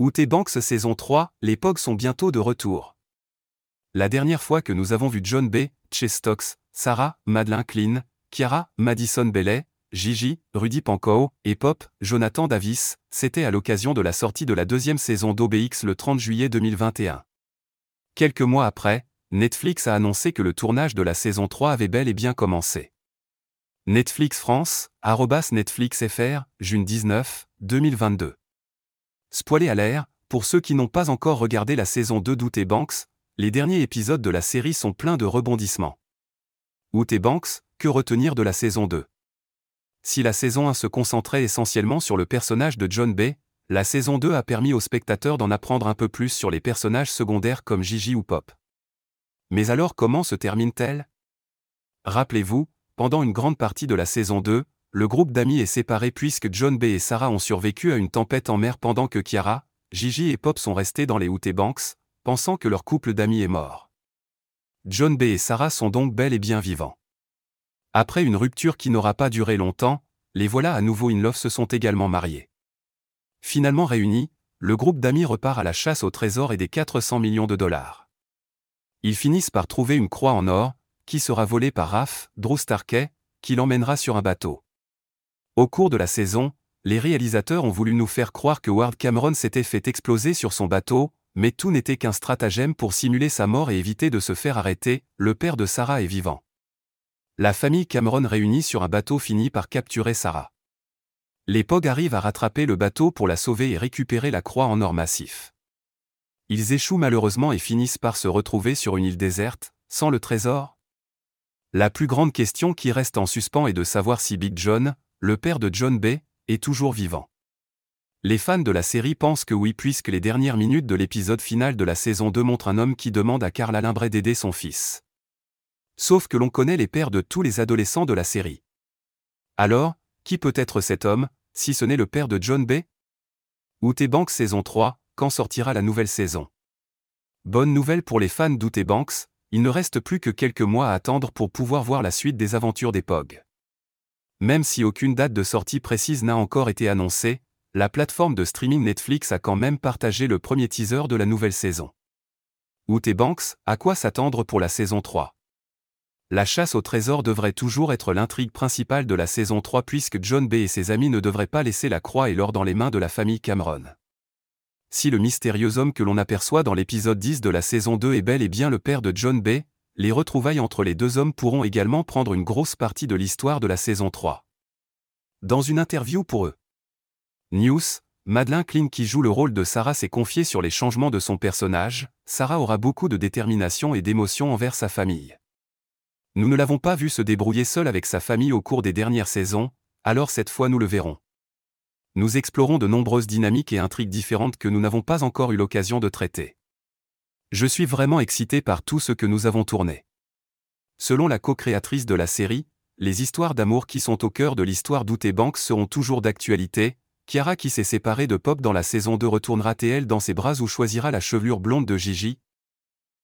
Outer Banks saison 3, les POG sont bientôt de retour. La dernière fois que nous avons vu John B., Chestox, Sarah, Madeleine Klein, Kiara, Madison Bellet, Gigi, Rudy Pankow et Pop, Jonathan Davis, c'était à l'occasion de la sortie de la deuxième saison d'OBX le 30 juillet 2021. Quelques mois après, Netflix a annoncé que le tournage de la saison 3 avait bel et bien commencé. Netflix France, arrobas Netflix FR, juin 19, 2022. Spoilé à l'air, pour ceux qui n'ont pas encore regardé la saison 2 d'Outé Banks, les derniers épisodes de la série sont pleins de rebondissements. Outé Banks, que retenir de la saison 2 Si la saison 1 se concentrait essentiellement sur le personnage de John Bay, la saison 2 a permis aux spectateurs d'en apprendre un peu plus sur les personnages secondaires comme Gigi ou Pop. Mais alors comment se termine-t-elle? Rappelez-vous, pendant une grande partie de la saison 2, le groupe d'amis est séparé puisque John B et Sarah ont survécu à une tempête en mer pendant que Kiara, Gigi et Pop sont restés dans les Outé Banks, pensant que leur couple d'amis est mort. John B et Sarah sont donc bel et bien vivants. Après une rupture qui n'aura pas duré longtemps, les voilà à nouveau in love se sont également mariés. Finalement réunis, le groupe d'amis repart à la chasse au trésor et des 400 millions de dollars. Ils finissent par trouver une croix en or, qui sera volée par Raph, Drew Starkey, qui l'emmènera sur un bateau. Au cours de la saison, les réalisateurs ont voulu nous faire croire que Ward Cameron s'était fait exploser sur son bateau, mais tout n'était qu'un stratagème pour simuler sa mort et éviter de se faire arrêter, le père de Sarah est vivant. La famille Cameron réunie sur un bateau finit par capturer Sarah. Les POG arrivent à rattraper le bateau pour la sauver et récupérer la croix en or massif. Ils échouent malheureusement et finissent par se retrouver sur une île déserte, sans le trésor La plus grande question qui reste en suspens est de savoir si Big John, le père de John Bay, est toujours vivant. Les fans de la série pensent que oui puisque les dernières minutes de l'épisode final de la saison 2 montrent un homme qui demande à Carla Limbray d'aider son fils. Sauf que l'on connaît les pères de tous les adolescents de la série. Alors, qui peut être cet homme, si ce n'est le père de John Bay? Outé Banks saison 3, quand sortira la nouvelle saison? Bonne nouvelle pour les fans d'Outé Banks, il ne reste plus que quelques mois à attendre pour pouvoir voir la suite des aventures des POG. Même si aucune date de sortie précise n'a encore été annoncée, la plateforme de streaming Netflix a quand même partagé le premier teaser de la nouvelle saison. Outé Banks, à quoi s'attendre pour la saison 3 La chasse au trésor devrait toujours être l'intrigue principale de la saison 3 puisque John B et ses amis ne devraient pas laisser la croix et l'or dans les mains de la famille Cameron. Si le mystérieux homme que l'on aperçoit dans l'épisode 10 de la saison 2 est bel et bien le père de John B, les retrouvailles entre les deux hommes pourront également prendre une grosse partie de l'histoire de la saison 3. Dans une interview pour eux. News, Madeleine Klein qui joue le rôle de Sarah s'est confiée sur les changements de son personnage, Sarah aura beaucoup de détermination et d'émotion envers sa famille. Nous ne l'avons pas vu se débrouiller seule avec sa famille au cours des dernières saisons, alors cette fois nous le verrons. Nous explorons de nombreuses dynamiques et intrigues différentes que nous n'avons pas encore eu l'occasion de traiter. Je suis vraiment excité par tout ce que nous avons tourné. Selon la co-créatrice de la série, les histoires d'amour qui sont au cœur de l'histoire d'Outé Banks seront toujours d'actualité. Kiara qui s'est séparée de Pop dans la saison 2 retournera-t-elle dans ses bras ou choisira la chevelure blonde de Gigi